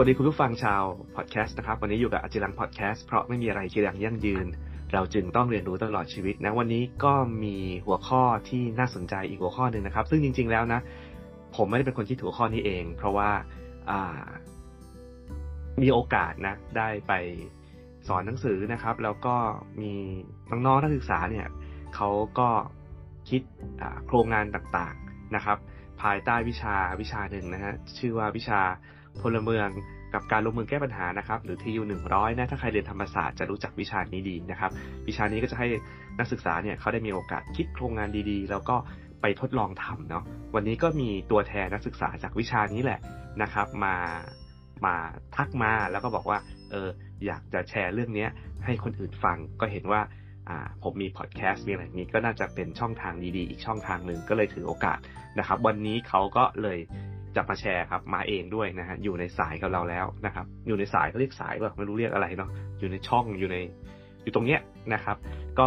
วัสดีคุณผู้ฟังชาวพอดแคสต์นะครับ วันนี้อยู่กับอาจิรังพอดแคสต์เพราะไม่มีอะไรจีรังยั่งยืน เราจึงต้องเรียนรู้ตลอดชีวิตนะวันนี้ก็มีหัวข้อที่น่าสนใจอีกหัวข้อหนึ่งนะครับ ซึ่งจริง ๆแล้วนะ ผมไม่ได้เป็นคนคิดหัวข้อนี้เอง เพราะว่าอ่ามีโอกาสนะ ได้ไปสอนหนังสือนะครับ แล้วก็มีน้องๆนักศึกษาเนี่ยเขาก็คิดโครงงานต่างๆนะครับ ภายใต้วิชาวิชาหนึ่งนะฮะชื่อว่าวิชา พลเมืองกับการลงมือแก้ปัญหานะครับ หรือทียูหนึ่งร้อยนะ ถ้าใครเรียนธรรมศาสตร์จะรู้จักวิชานี้ดีนะครับ วิชานี้ก็จะให้นักศึกษาเนี่ยเขาได้มีโอกาสคิดโครงงานดีๆ แล้วก็ไปทดลองทำเนาะ วันนี้ก็มีตัวแทนนักศึกษาจากวิชานี้แหละนะครับ มา มาทักมาแล้วก็บอกว่า เออ อยากจะแชร์เรื่องนี้ให้คนอื่นฟัง ก็เห็นว่าอ่าผมมีพอดแคสต์มีอะไรนี้ก็น่าจะเป็นช่องทางดีๆ อีกช่องทางหนึ่งก็เลยถือโอกาสนะครับ วันนี้เขาก็เลย จะมาแชร์ครับมาเองด้วยนะฮะอยู่ในสายกับเราแล้วนะครับ อยู่ในสายเขาเรียกสายแบบไม่รู้เรียกอะไรเนาะอยู่ในช่องอยู่ในอยู่ตรงเนี้ยนะครับ ก็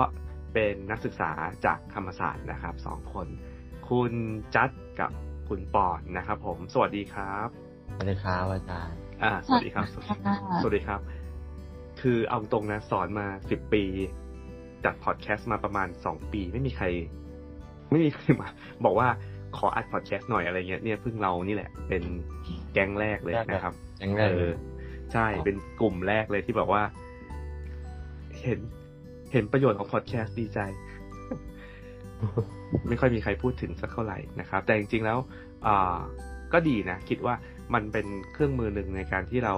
เป็นนักศึกษาจากธรรมศาสตร์นะครับสองคน คุณจัดกับคุณปอนนะครับ ผมสวัสดีครับสวัสดีครับอาจารย์อ่า สวัสดีครับ สวัสดีครับ คือเอาตรงนะสอนมาสิบปีจัดพอดแคสต์มาประมาณสองปี ไม่มีใคร ไม่มีใครมา บอกว่า ขออัดพอดแคสต์หน่อยอะไรเงี้ยเนี่ยเพิ่งเรานี่แหละ เป็นแก๊งแรกเลยนะครับแก๊งแรกเออใช่เป็นกลุ่มแรกเลยที่บอกว่า เห็น เห็นประโยชน์ของพอดแคสต์ดีใจ ไม่ค่อยมีใครพูดถึงสักเท่าไหร่นะครับ แต่จริงๆแล้วอ่าก็ดีนะ คิดว่ามันเป็นเครื่องมือหนึ่งในการที่เรา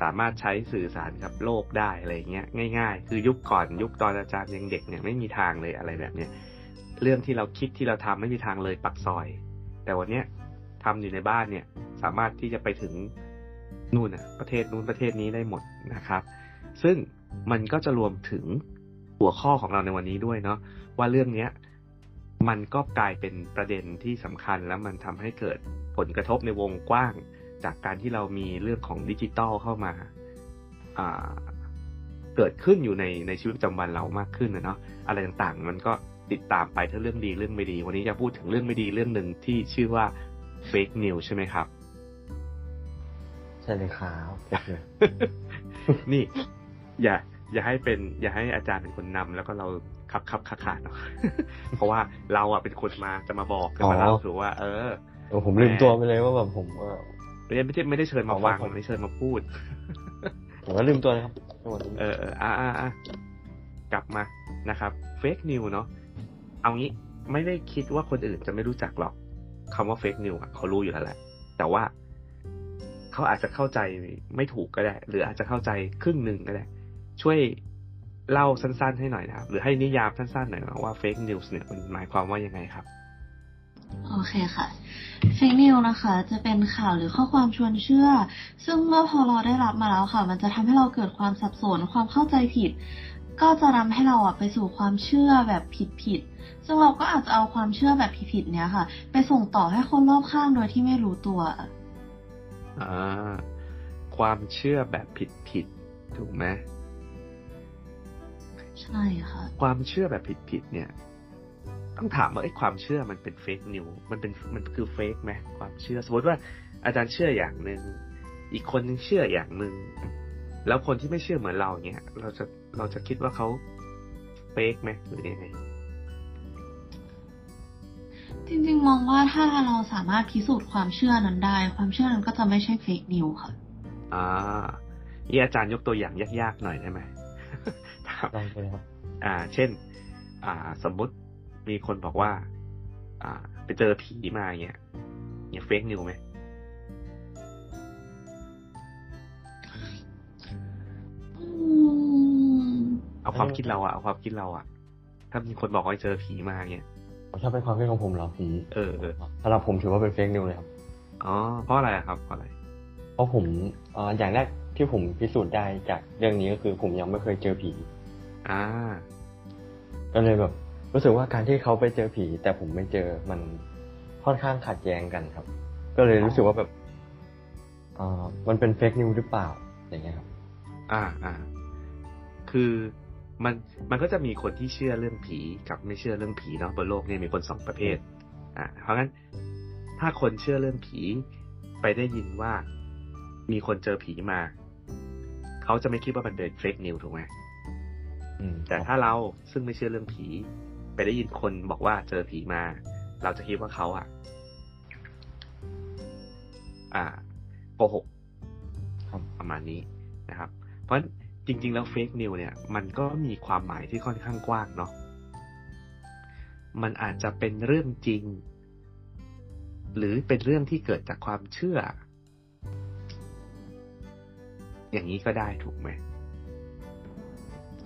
สามารถใช้สื่อสารกับโลกได้อะไรเงี้ยง่าย ๆ คือยุคก่อนยุคตอนอาจารย์ยังเด็กเนี่ยไม่มีทางเลยอะไรแบบเนี้ย เรื่องที่เราคิดที่เราทำไม่มีทางเลยปักซอย แต่วันเนี้ยทำอยู่ในบ้านเนี่ยสามารถที่จะไปถึงนู่นนะประเทศนู้นประเทศนี้ได้หมดนะครับ ซึ่งมันก็จะรวมถึงหัวข้อของเราในวันนี้ด้วยเนาะว่าเรื่องเนี้ยมันก็กลายเป็นประเด็นที่สำคัญแล้วมันทำให้เกิดผลกระทบในวงกว้าง จากการที่เรามีเรื่องของดิจิตอลเข้ามาเกิดขึ้นอยู่ในในชีวิตประจำวันเรามากขึ้นนะเนาะอะไรต่างๆ มันก็ ติดตามไปทั้งเรื่องดีเรื่องไม่ดี วันนี้จะพูดถึงเรื่องไม่ดีเรื่องหนึ่งที่ชื่อว่าเฟกนิวใช่ไหมครับ ใช่เลยครับ นี่ อย่า อย่าให้เป็น อย่าให้อาจารย์เป็นคนนำแล้วก็เราขับขับขาขาดเนาะเพราะว่าเราอะเป็นคนมาจะมาบอกจะมาเล่าถือว่า เออผมลืมตัวไปเลยว่าแบบผมเออไม่ได้ไม่ได้ไม่ได้เชิญมาฟังไม่เชิญมาพูดผมก็ลืมตัวนะครับเออเอออ่าอ่ากลับมานะครับเฟกนิวเนาะ เอางี้ไม่ได้คิดว่าคนอื่นจะไม่รู้จักหรอกคำว่าเฟกนิวเขารู้อยู่แล้วแหละ แต่ว่าเขาอาจจะเข้าใจไม่ถูกก็ได้ หรืออาจจะเข้าใจครึ่งหนึ่งก็ได้ ช่วยเล่าสั้นๆให้หน่อยนะครับ หรือให้นิยามสั้นๆหน่อยนะว่า fake news เนี่ยมันหมายความว่ายังไงครับโอเคค่ะ fake news นะคะ จะเป็นข่าวหรือข้อความชวนเชื่อ ซึ่งเมื่อพอเราได้รับมาแล้วค่ะ มันจะทำให้เราเกิดความสับสนความเข้าใจผิด ก็จะนำให้เราอะไปสู่ความเชื่อแบบผิดๆ ซึ่งเราก็อาจจะเอาความเชื่อแบบผิดๆเนี้ยค่ะ ไปส่งต่อให้คนรอบข้างโดยที่ไม่รู้ตัวอ่าความเชื่อแบบผิดๆถูกไหมใช่ค่ะ ความเชื่อแบบผิดๆเนี่ย ต้องถามว่าไอ้ความเชื่อมันเป็นเฟกนิวมันเป็นมันคือเฟกไหมความเชื่อ สมมติว่าอาจารย์เชื่ออย่างหนึ่งอีกคนนึงเชื่ออย่างหนึ่งแล้วคนที่ไม่เชื่อเหมือนเราเนี่ยเราจะเราจะคิดว่าเขาเฟกไหมหรือยังไง จริงๆ มองว่าถ้าเราสามารถพิสูจน์ความเชื่อนั้นได้ ความเชื่อนั้นก็จะไม่ใช่ fake news ค่ะ อ่านี่อาจารย์ยกตัวอย่างยากๆหน่อยได้ไหมได้เลยครับ อ่า เช่น อ่า สมมุติมีคนบอกว่า อ่า ไปเจอผีมาเงี้ยเนี่ย fake news ไหมเอาความคิดเราอะเอาความคิดเราอะถ้ามีคนบอกว่าเจอผีมาเงี้ย ถ้าเป็นความคิดของผมเหรอผีเออเออสำหรับผมถือว่าเป็นเฟกนิวเลยครับ อ๋อ เพราะอะไรอะครับเพราะอะไร เพราะผมอ่าอย่างแรกที่ผมพิสูจน์ได้จากเรื่องนี้ก็คือผมยังไม่เคยเจอผี อ่า ก็เลยแบบรู้สึกว่าการที่เขาไปเจอผี แต่ผมไม่เจอมันค่อนข้างขัดแย้งกันครับ ก็เลยรู้สึกว่าแบบอ่ามันเป็นเฟกนิวหรือเปล่าอย่างเงี้ยครับ อ่าอ่าคือ มันมันก็จะมีคนที่เชื่อเรื่องผีกับไม่เชื่อเรื่องผีเนาะบนโลกนี้มีคนสองประเภทอ่าเพราะงั้นถ้าคนเชื่อเรื่องผีไปได้ยินว่ามีคนเจอผีมา เขาจะไม่คิดว่ามันเป็นเฟกนิวถูกไหมอืมแต่ถ้าเราซึ่งไม่เชื่อเรื่องผี ไปได้ยินคนบอกว่าเจอผีมา เราจะคิดว่าเขาอะ อ่าโกหกครับประมาณนี้นะครับ เพราะฉะนั้น จริง ๆ แล้วเฟกนิวเนี่ย มันก็มีความหมายที่ค่อนข้างกว้างเนาะมันอาจจะเป็นเรื่องจริง หรือเป็นเรื่องที่เกิดจากความเชื่อ อย่างนี้ก็ได้ถูกไหม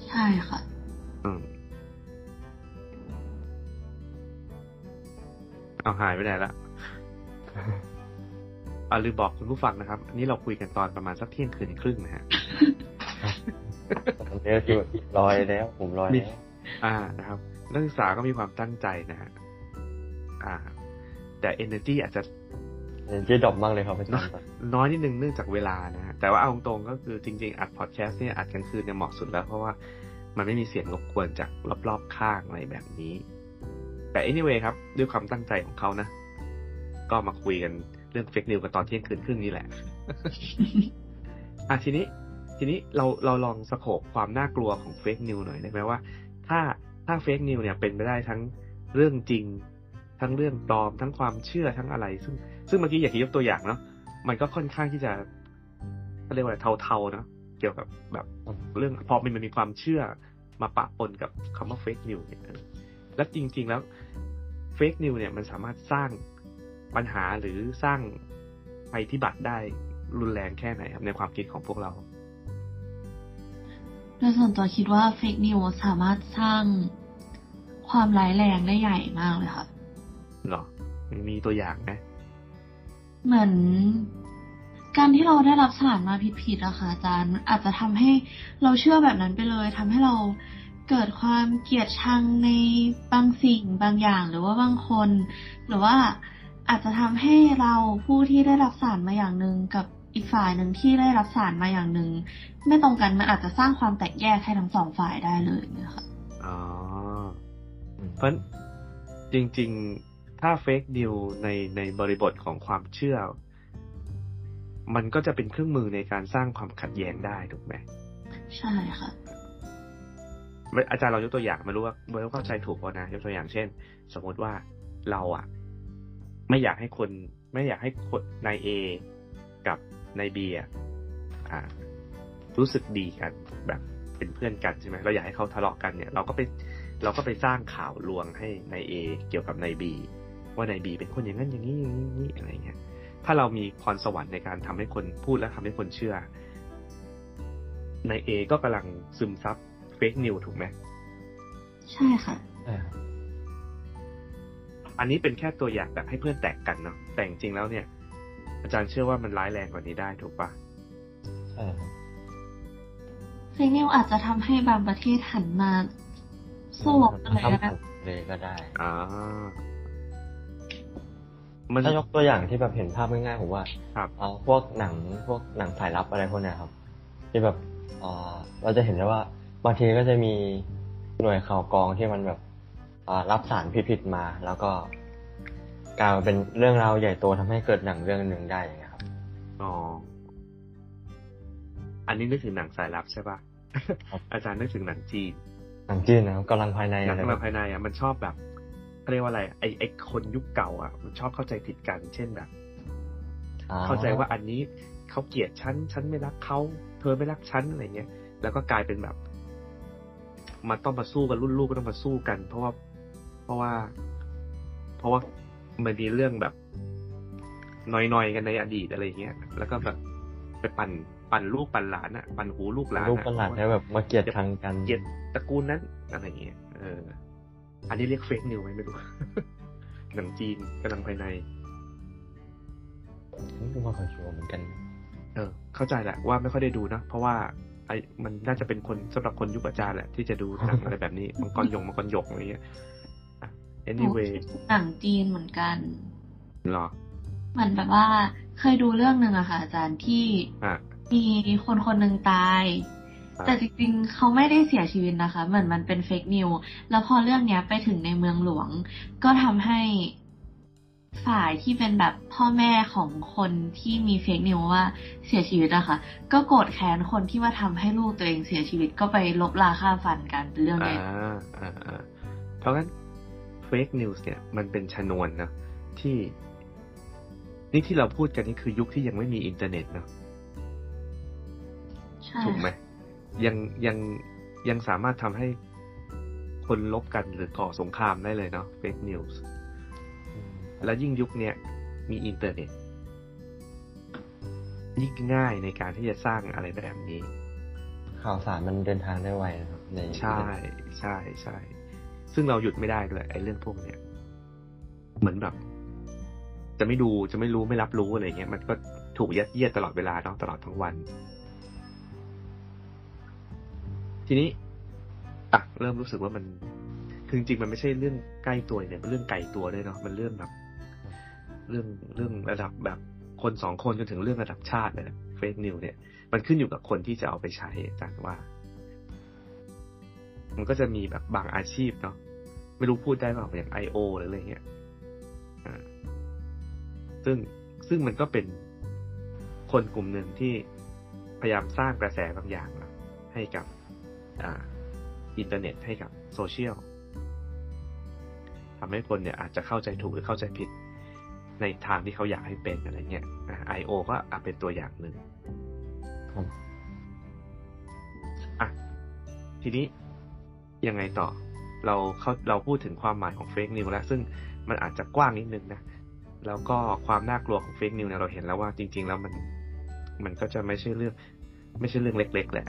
ใช่ค่ะ อืมเอาหายไปไหนละอ่าลืมบอกคุณผู้ฟังนะครับ อันนี้เราคุยกันตอนประมาณสักเที่ยงคืนครึ่งนะฮะ ตอนนี้คือลอยแล้ว ผมลอยมีแล้วอ่านะครับนักศึกษาก็มีความตั้งใจนะฮะอ่า แต่ energy อาจจะเรียนที่ดรอปมากเลยครับอาจารย์น้อยนิดนึงเนื่องจากเวลานะฮะแต่ว่าเอาตรงๆก็คือจริง ๆ อัดพอดแคสต์เนี่ยอัดกลางคืนเนี่ยเหมาะสุดแล้ว เพราะว่ามันไม่มีเสียงรบกวนจากรอบๆข้างอะไรแบบนี้ แต่ anyway ครับ ด้วยความตั้งใจของเขานะ ก็มาคุยกันเรื่อง fake news กันตอนเที่ยงคืนครึ่งนี่แหละอะทีนี้ ทีนี้เราเราลอง scope ความน่ากลัวของ fake news หน่อยได้ไหมว่า ถ้าถ้า fake news เนี่ยเป็นไปได้ทั้งเรื่องจริง ทั้งเรื่องปลอม ทั้งความเชื่อทั้งอะไร ซึ่งซึ่งเมื่อกี้อยากยกตัวอย่างเนาะมันก็ค่อนข้างที่จะเขาเรียกว่าเทาๆเนาะเกี่ยวกับแบบเรื่องพอมันมีความเชื่อมาปะปนกับคำว่า fake news เนี่ยแล้วจริง ๆ แล้ว fake news เนี่ยมันสามารถสร้างปัญหาหรือสร้างภัยพิบัติได้รุนแรงแค่ไหนครับในความคิดของพวกเรา โดยส่วนตัวคิดว่า fake news สามารถสร้างความร้ายแรงได้ใหญ่มากเลยค่ะหรอมันมีตัวอย่างไหมเหมือน การที่เราได้รับสารมาผิดๆอะค่ะอาจารย์ อาจจะทำให้เราเชื่อแบบนั้นไปเลยทำให้เราเกิดความเกลียดชังในบางสิ่งบางอย่างหรือว่าบางคน หรือว่าอาจจะทำให้เราผู้ที่ได้รับสารมาอย่างหนึ่งกับ อีกฝ่ายหนึ่งที่ได้รับสารมาอย่างหนึ่งไม่ตรงกันมันอาจจะสร้างความแตกแยกให้ทั้งสองฝ่ายได้เลยเนี่ยค่ะอ๋อเพราะฉะนั้นจริง ๆ ถ้าเฟกนิวในในบริบทของความเชื่อ มันก็จะเป็นเครื่องมือในการสร้างความขัดแย้งได้ถูกไหมใช่ค่ะไม่อาจารย์เรายกตัวอย่างไม่รู้ว่าไม่รู้เข้าใจถูกป่ะนะยกตัวอย่างเช่น สมมติว่าเราอะไม่อยากให้คน ไม่อยากให้คนนายเอกับนายบีอะอ่ารู้สึกดีกันแบบเป็นเพื่อนกันใช่ไหมเราอยากให้เขาทะเลาะกันเนี่ย เราก็ไปเราก็ไปสร้างข่าวลวงให้นายเอเกี่ยวกับนายบีว่านายบีเป็นคนอย่างนั้นอย่างนี้อย่างนี้อย่างนี้อะไรเงี้ย ถ้าเรามีพรสวรรค์ในการทำให้คนพูดและทำให้คนเชื่อนายเอก็กำลังซึมซับเฟกนิวถูกไหมใช่ค่ะใช่ครับอันนี้เป็นแค่ตัวอย่างแบบให้เพื่อนแตกกันเนาะแต่จริงๆแล้วเนี่ย อาจารย์เชื่อว่ามันร้ายแรงกว่านี้ได้ถูกปะใช่ครับเฟกนิวอาจจะทำให้บางประเทศหันมาสู้รบกันเลยทำนะผันเลยก็ได้อ่ามันถ้ายกตัวอย่างที่แบบเห็นภาพง่ายๆผมว่าครับเอาพวกหนังพวกหนังสายลับอะไรพวกเนี้ยครับ ที่แบบอ่าเราจะเห็นได้ว่าบางทีก็จะมีหน่วยข่าวกรองที่มันแบบอ่ารับสารผิดๆมา แล้วก็ กลายมาเป็นเรื่องราวใหญ่โตทำให้เกิดหนังเรื่องหนึ่งได้อย่างเงี้ยครับอ๋ออันนี้นึกถึงหนังสายลับใช่ปะครับอาจารย์นึกถึงหนังจีน หนังจีนนะครับกำลังภายในหนังอะไรกำแบลับงภายในอะมันชอบแบบเขาเรียกว่าอะไรไอไอคนยุคเก่าอะมันชอบเข้าใจผิดกันเช่นแบบอ๋อเข้าใจว่าอันนี้เขาเกลียดฉันฉันไม่รักเขาเธอไม่รักฉันอะไรเงี้ย แล้วก็กลายเป็นแบบมันต้องมาสู้กันรุ่นลูกก็ต้องมาสู้กัน เพราะว่า เพราะว่า เพราะว่า มันมีเรื่องแบบนอยๆกันในอดีตอะไรเงี้ย แล้วก็แบบไปปั่นปั่นลูกปั่นหลานอะปั่นหูลูกหลานลูกอะประหลาดแล้วแบบมาเกลียดชังกันเกลียดตระกูลนั้นอะไรเงี้ยเออ อันนี้เรียกเฟกนิวไหมไม่รู้หนังจีนกำลังภายในนี่มาขอชัวร์เหมือนกัน เออ เข้าใจแหละว่าไม่ค่อยได้ดูนะเพราะว่าไอ้มันน่าจะเป็นคนสำหรับคนยุคอาจารย์แหละที่จะดูหนังอะไรแบบนี้มังกรหยงมังกรหยกอะไรเงี้ยอะ anyway หนังจีนเหมือนกันเหรอเหมือนแบบว่าเคยดูเรื่องหนึ่งอะค่ะอาจารย์ที่อะมีคนคนหนึ่งตายอะแต่จริงๆ เขาไม่ได้เสียชีวิตนะคะ เหมือนมันเป็นเฟกนิว แล้วพอเรื่องเนี้ยไปถึงในเมืองหลวง ก็ทำให้ฝ่ายที่เป็นแบบพ่อแม่ของคนที่มีเฟกนิวว่าเสียชีวิตอะค่ะ ก็โกรธแค้นคนที่มาทำให้ลูกตัวเองเสียชีวิตก็ไปลบลาค่าฟันกันเป็นเรื่องใหญ่อ่าอ่าอ่าเพราะงั้น fake news เนี่ยมันเป็นชนวนนะที่นี่ที่เราพูดกันนี่คือยุคที่ยังไม่มีอินเทอร์เน็ตเนาะใช่ถูกไหมยังยังยังสามารถทำให้คนรบกันหรือก่อสงครามได้เลยเนาะ fake news แล้วยิ่งยุคเนี้ยมีอินเทอร์เน็ตยิ่งง่ายในการที่จะสร้างอะไรแบบนี้ ข่าวสารมันเดินทางได้ไวนะครับในใช่ใช่ใช่ ซึ่งเราหยุดไม่ได้ด้วยไอ้เรื่องพวกเนี้ยเหมือนแบบ จะไม่ดูจะไม่รู้ไม่รับรู้อะไรเงี้ยมันก็ถูกยัดเยียดตลอดเวลาเนาะตลอดทั้งวัน ทีนี้อะเริ่มรู้สึกว่ามันคือจริงมันไม่ใช่เรื่องใกล้ตัวเนี่ยเป็นเรื่องไกลตัวด้วยเนาะมันเรื่องแบบ เรื่องเรื่องระดับแบบคนสองคนจนถึงเรื่องระดับชาติเลย fake news เนี่ย มันขึ้นอยู่กับคนที่จะเอาไปใช้จารย์ว่า มันก็จะมีแบบบางอาชีพเนาะ ไม่รู้พูดได้เปล่าอย่าง IO หรืออะไรเงี้ยอ่าซึ่งซึ่งมันก็เป็นคนกลุ่มหนึ่งที่พยายามสร้างกระแสบางอย่างนะให้กับอ่าอินเทอร์เน็ตให้กับโซเชียลทำให้คนเนี่ยอาจจะเข้าใจถูกหรือเข้าใจผิดในทางที่เขาอยากให้เป็นอะไรเงี้ยไอโอก็อาจเป็นตัวอย่างหนึ่งครับอะทีนี้ยังไงต่อ เราเขาเราพูดถึงความหมายของเฟกนิวแล้วซึ่งมันอาจจะกว้างนิดนึงนะแล้วก็ความน่ากลัวของเฟกนิวเนี่ยเราเห็นแล้วว่าจริง ๆ แล้วมันมันก็จะไม่ใช่เรื่อง ไม่ใช่เรื่องเล็ก ๆ แหละ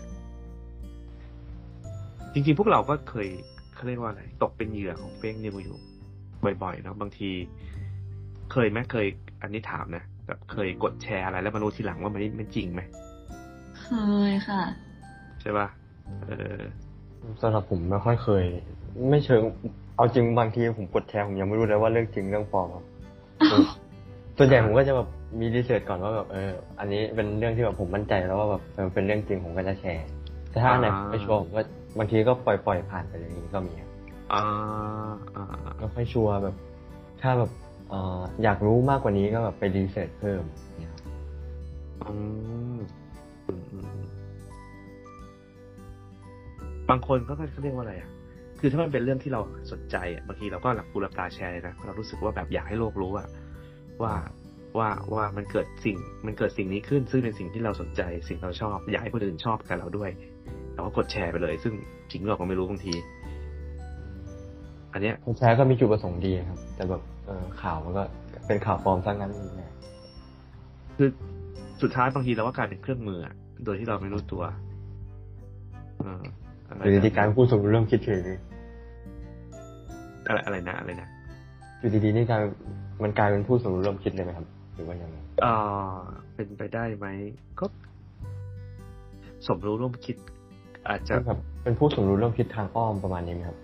จริง ๆ พวกเราก็เคยเขาเรียกว่าอะไรตกเป็นเหยื่อของเฟกนิวอยู่บ่อยๆเนาะบางที เคยไหมเคย อันนี้ถามนะแบบเคยกดแชร์อะไร แล้วมารู้ทีหลังว่ามันไม่ไม่จริงไหมเคยค่ะ ใช่ป่ะเออสำหรับผมไม่ค่อยเคย ไม่เชิงเอาจริงบางทีผมกดแชร์ผมยังไม่รู้เลยว่าเรื่องจริงเรื่องปลอมครับส่วนใหญ่ผมก็จะแบบมีรีเสิร์ชก่อนว่าแบบเออ อันนี้เป็นเรื่องที่แบบผมมั่นใจแล้วว่าแบบเออเป็นเรื่องจริงผมก็จะแชร์ แต่ถ้าอันไหนผมไม่ชัวร์ผมก็บางทีก็ปล่อยปล่อยผ่านไปเลยางนี้ก็มีครับอ่าอ่าอ่าไม่ค่อยชัวร์แบบ ถ้าแบบเอ่ออยากรู้มากกว่านี้ก็แบบไปรีเสิร์ชเพิ่มเนี่ยครับอืมอืมอืมบางคนก็เขาเรียกว่าอะไรอะ คือถ้ามันเป็นเรื่องที่เราสนใจอะบางทีเราก็หลับกูหลับตาแชร์เลยนะเรารู้สึกว่าแบบอยากให้โลกรู้อะว่าว่าว่ามันเกิดสิ่งมันเกิดสิ่งนี้ขึ้น ซึ่งเป็นสิ่งที่เราสนใจ สิ่งเราชอบ อยากให้คนอื่นชอบกับเราด้วยเราก็กดแชร์ไปเลย ซึ่งจริงหรือเปล่าก็ไม่รู้บางที อันเนี้ยคนแชร์ก็มีจุดประสงค์ดีครับ แต่แบบเออข่าวมันก็เป็นข่าวปลอมซะงั้นเนี่ยคือสุดท้ายบางทีเราก็กลายเป็นเครื่องมืออะโดยที่เราไม่รู้ตัวเอออะไรหรือดีการพูดสมรู้ร่วมคิดเฉย อะไรอะไรนะอะไรนะอยู่ดีๆนี่กลายมันกลายเป็นผู้สมรู้ร่วมคิดเลยไหมครับ หรือว่ายังไงเอ่อเป็นไปได้ไหมก็สมรู้ร่วมคิด อาจจะแบบเป็นผู้สมรู้ร่วมคิดทางอ้อมประมาณนี้ไหมครับ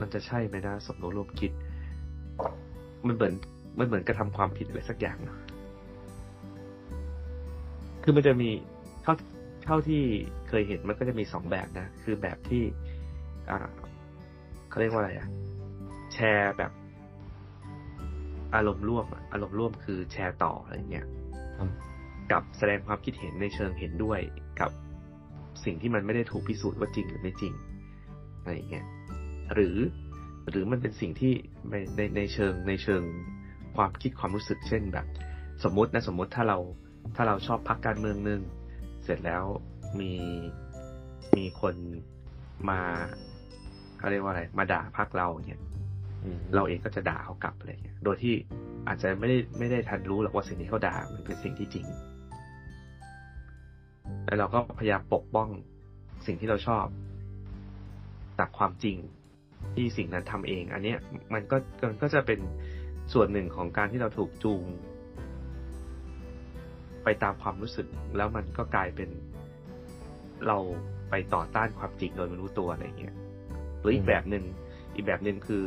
มันจะใช่ไหมนะสมรู้ร่วมคิด มันเหมือนมันเหมือนกระทำความผิดอะไรสักอย่างเนอะคือมันจะมีเท่าเท่าที่เคยเห็นมันก็จะมีสองแบบนะ คือแบบที่ อ่า เขาเรียกว่าอะไรอะแชร์แบบ อารมณ์ร่วมอะอารมณ์ร่วมคือแชร์ต่ออะไรเงี้ยครับกับแสดงความคิดเห็นในเชิงเห็นด้วยกับสิ่งที่มันไม่ได้ถูกพิสูจน์ว่าจริงหรือไม่จริงอะไรอย่างเงี้ยหรือหรือมันเป็นสิ่งที่ในในในเชิงในเชิงความคิดความรู้สึกเช่นแบบ สมมตินะสมมติถ้าเราถ้าเราชอบพักการเมืองหนึ่งเสร็จแล้วมีมีคนมา เขาเรียกว่าอะไร มาด่าพักเราเนี่ยอืมเราเองก็จะด่าเขากลับอะไรเงี้ย โดยที่อาจจะไม่ได้ไม่ได้ทันรู้หรอกว่าสิ่งที่เขาด่ามันเป็นสิ่งที่จริง แล้วเราก็พยายามปกป้องสิ่งที่เราชอบจากความจริงที่สิ่งนั้นทำเอง อันเนี้ยมันก็มันก็จะเป็นส่วนหนึ่งของการที่เราถูกจูง ไปตามความรู้สึก แล้วมันก็กลายเป็นเราไปต่อต้านความจริงโดยไม่รู้ตัวอะไรเงี้ย หรืออีกแบบหนึ่งอีกแบบหนึ่งคือ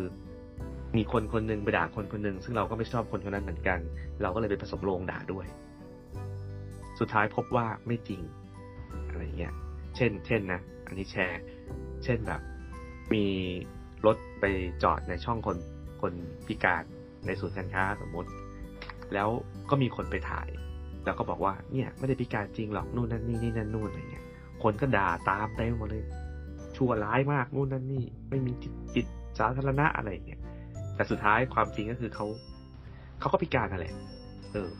มีคนคนหนึ่งไปด่าคนคนหนึ่งซึ่งเราก็ไม่ชอบคนคนนั้นเหมือนกัน เราก็เลยไปผสมโรงด่าด้วย สุดท้ายพบว่าไม่จริง อะไรเงี้ย เช่น เช่นนะอันนี้แชร์ เช่นแบบ มีรถไปจอดในช่องคนคนพิการในศูนย์การค้าสมมติ แล้วก็มีคนไปถ่าย แล้วก็บอกว่าเนี่ย ไม่ได้พิการจริงหรอกนู่นนั่นนี่นี่นั่นนู่นอะไรเงี้ยคนก็ด่าตามเต็มหมดเลย ชั่วร้ายมากนู่นนั่นนี่ ไม่มีจิตจิตสาธารณะอะไรเงี้ยแต่สุดท้ายความจริงก็คือเขาเขาก็พิการนั่นแหละเออ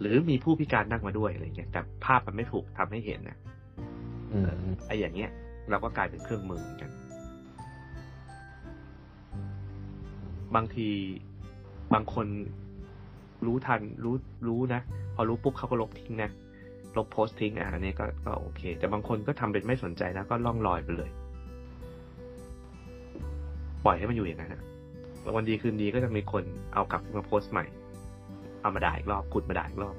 หรือมีผู้พิการนั่งมาด้วยอะไรเงี้ยแต่ภาพมันไม่ถูกทำให้เห็นนะอืมไอ้อย่างเงี้ย เราก็กลายเป็นเครื่องมือเหมือนกัน บางทีบางคนรู้ทันรู้รู้นะ พอรู้ปุ๊บเขาก็ลบทิ้งนะ ลบโพสต์ทิ้งอะอันนี้ก็ก็โอเค แต่บางคนก็ทำเป็นไม่สนใจแล้วก็ล่องลอยไปเลย ปล่อยให้มันอยู่อย่างนั้นนะแล้ววันดีคืนดีก็จะมีคนเอากลับมาโพสต์ใหม่ เอามาด่าอีกรอบขุดมาด่าอีกรอบ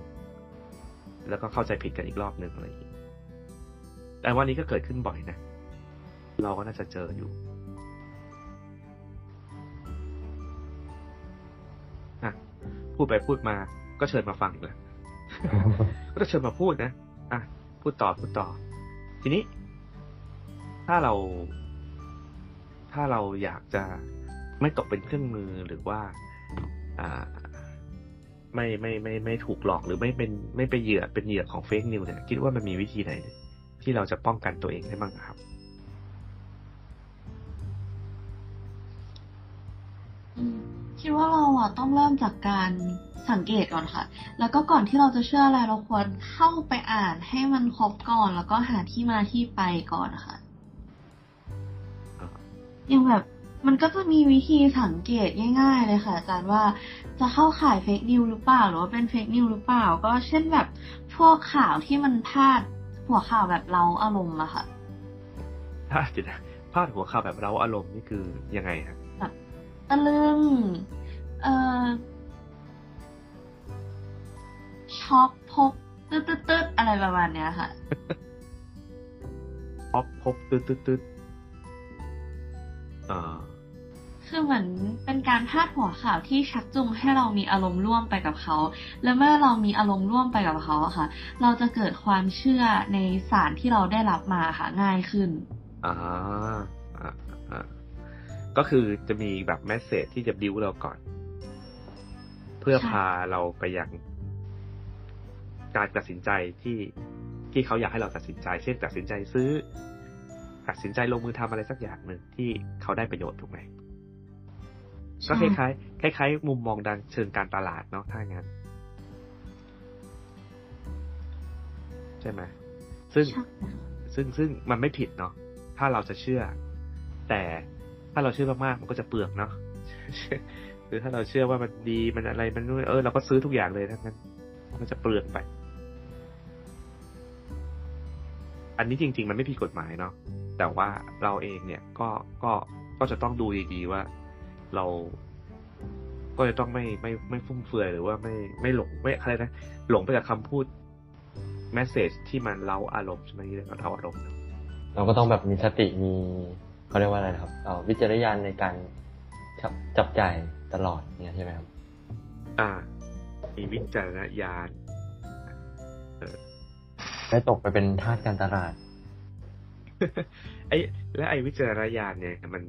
แล้วก็เข้าใจผิดกันอีกรอบหนึ่งอะไรอย่างนี้แต่วันนี้ก็เกิดขึ้นบ่อยนะ เราก็น่าจะเจออยู่พูดไปพูดมาก็เชิญมาฟังอีกแล้ว ก็จะเชิญมาพูดนะอะพูดต่อพูดต่อ ทีนี้ ถ้าเรา ถ้าเราอยากจะไม่ตกเป็นเครื่องมือหรือว่า อ่า ไม่ไม่ไม่ไม่ถูกหลอกหรือไม่เป็นไม่ไปเหยื่อเป็นเหยื่อของเฟกนิวเนี่ยคิดว่ามันมีวิธีไหน ที่เราจะป้องกันตัวเองได้บ้างครับอืม คิดว่าเราอะต้องเริ่มจากการสังเกตก่อนค่ะ แล้วก็ก่อนที่เราจะเชื่ออะไรเราควรเข้าไปอ่านให้มันครบก่อน แล้วก็หาที่มาที่ไปก่อนค่ะอย่างแบบมันก็จะมีวิธีสังเกตง่าย ๆ เลยค่ะอาจารย์ว่าจะเข้าข่ายเฟกนิวหรือเปล่า หรือว่าเป็นเฟกนิวหรือเปล่า ก็เช่นแบบพวกข่าวที่มันพาดหัวข่าวแบบเราอารมณ์อะค่ะถ้าดี๋ยวนะพาดหัวข่าวแบบเราอารมณ์นี่คือยังไงครับ ตะลึง เอ่อ ช็อกพกตึ๊ดตึ๊ดตึ๊ดอะไรประมาณเนี้ยค่ะป๊อปพบตึ๊ดตึ๊ดตึ๊ดอ่าคือเหมือนเป็นการพาดหัวข่าวที่ชักจูงให้เรามีอารมณ์ร่วมไปกับเขา และเมื่อเรามีอารมณ์ร่วมไปกับเขาอะค่ะ เราจะเกิดความเชื่อในสารที่เราได้รับมาค่ะง่ายขึ้น อ่าอ่าอ่า ก็คือจะมีแบบแมสเซจที่จะบิวเราก่อน เพื่อใช่พาเราไปยังการตัดสินใจที่ที่เขาอยากให้เราตัดสินใจ เช่นตัดสินใจซื้อ ตัดสินใจลงมือทำอะไรสักอย่างหนึ่งที่เขาได้ประโยชน์ถูกไหมก็คล้ายๆคล้ายๆมุมมองดังเชิงการตลาดเนาะถ้างั้นใช่ไหมซึ่งใช่ซึ่งซึ่งมันไม่ผิดเนาะถ้าเราจะเชื่อ แต่ ถ้าเราเชื่อมากๆมันก็จะเปลืองเนาะหรือถ้าเราเชื่อว่ามันดีมันอะไรมันนู่นเออเราก็ซื้อทุกอย่างเลยทั้งนั้นมันจะเปลืองไป อันนี้จริง ๆ มันไม่ผิดกฎหมายเนาะแต่ว่าเราเองเนี่ยก็ก็ก็จะต้องดูดีๆว่าเราก็จะต้องไม่ไม่ไม่ฟุ่มเฟือยหรือว่าไม่ไม่หลงไม่อะไรนะหลงไปกับคำพูดแมสเซจที่มันเล้าอารมณ์ใช่ไหมที่เรียกว่าเล้าอารมณ์เราก็ต้องแบบมีสติมี เขาเรียกว่าอะไรนะครับเอ่อวิจารณญาณในการจับจับจ่ายตลอดเนี่ยใช่ไหมครับ อ่า มีวิจารณญาณไม่ตกไปเป็นทาสการตลาด ไอ้และไอ้วิจารณญาณเนี่ยมัน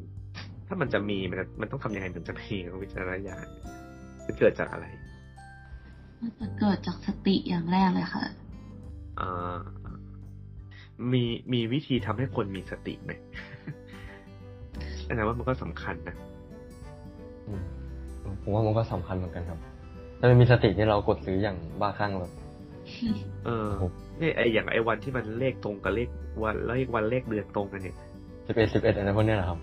ถ้ามันจะมีมันมันต้องทำยังไงถึงจะมีวิจารณญาณมันเกิดจากอะไร มันจะเกิดจากสติอย่างแรกเลยค่ะอ่ามีมีวิธีทำให้คนมีสติไหม อันนั้นว่ามันก็สำคัญนะอืมผมว่ามันก็สำคัญเหมือนกันครับ ถ้าไม่มีสติที่เรากดซื้ออย่างบ้าคลั่งแบบเออครับเนี่ยไอ้อย่างไอ้วันที่มันเลขตรงกับเลขวันเลขวันเลขเดือนตรงกันเนี่ยสิบเอ็ดสิบเอ็ดอะไรพวกเนี้ยเหรอครับ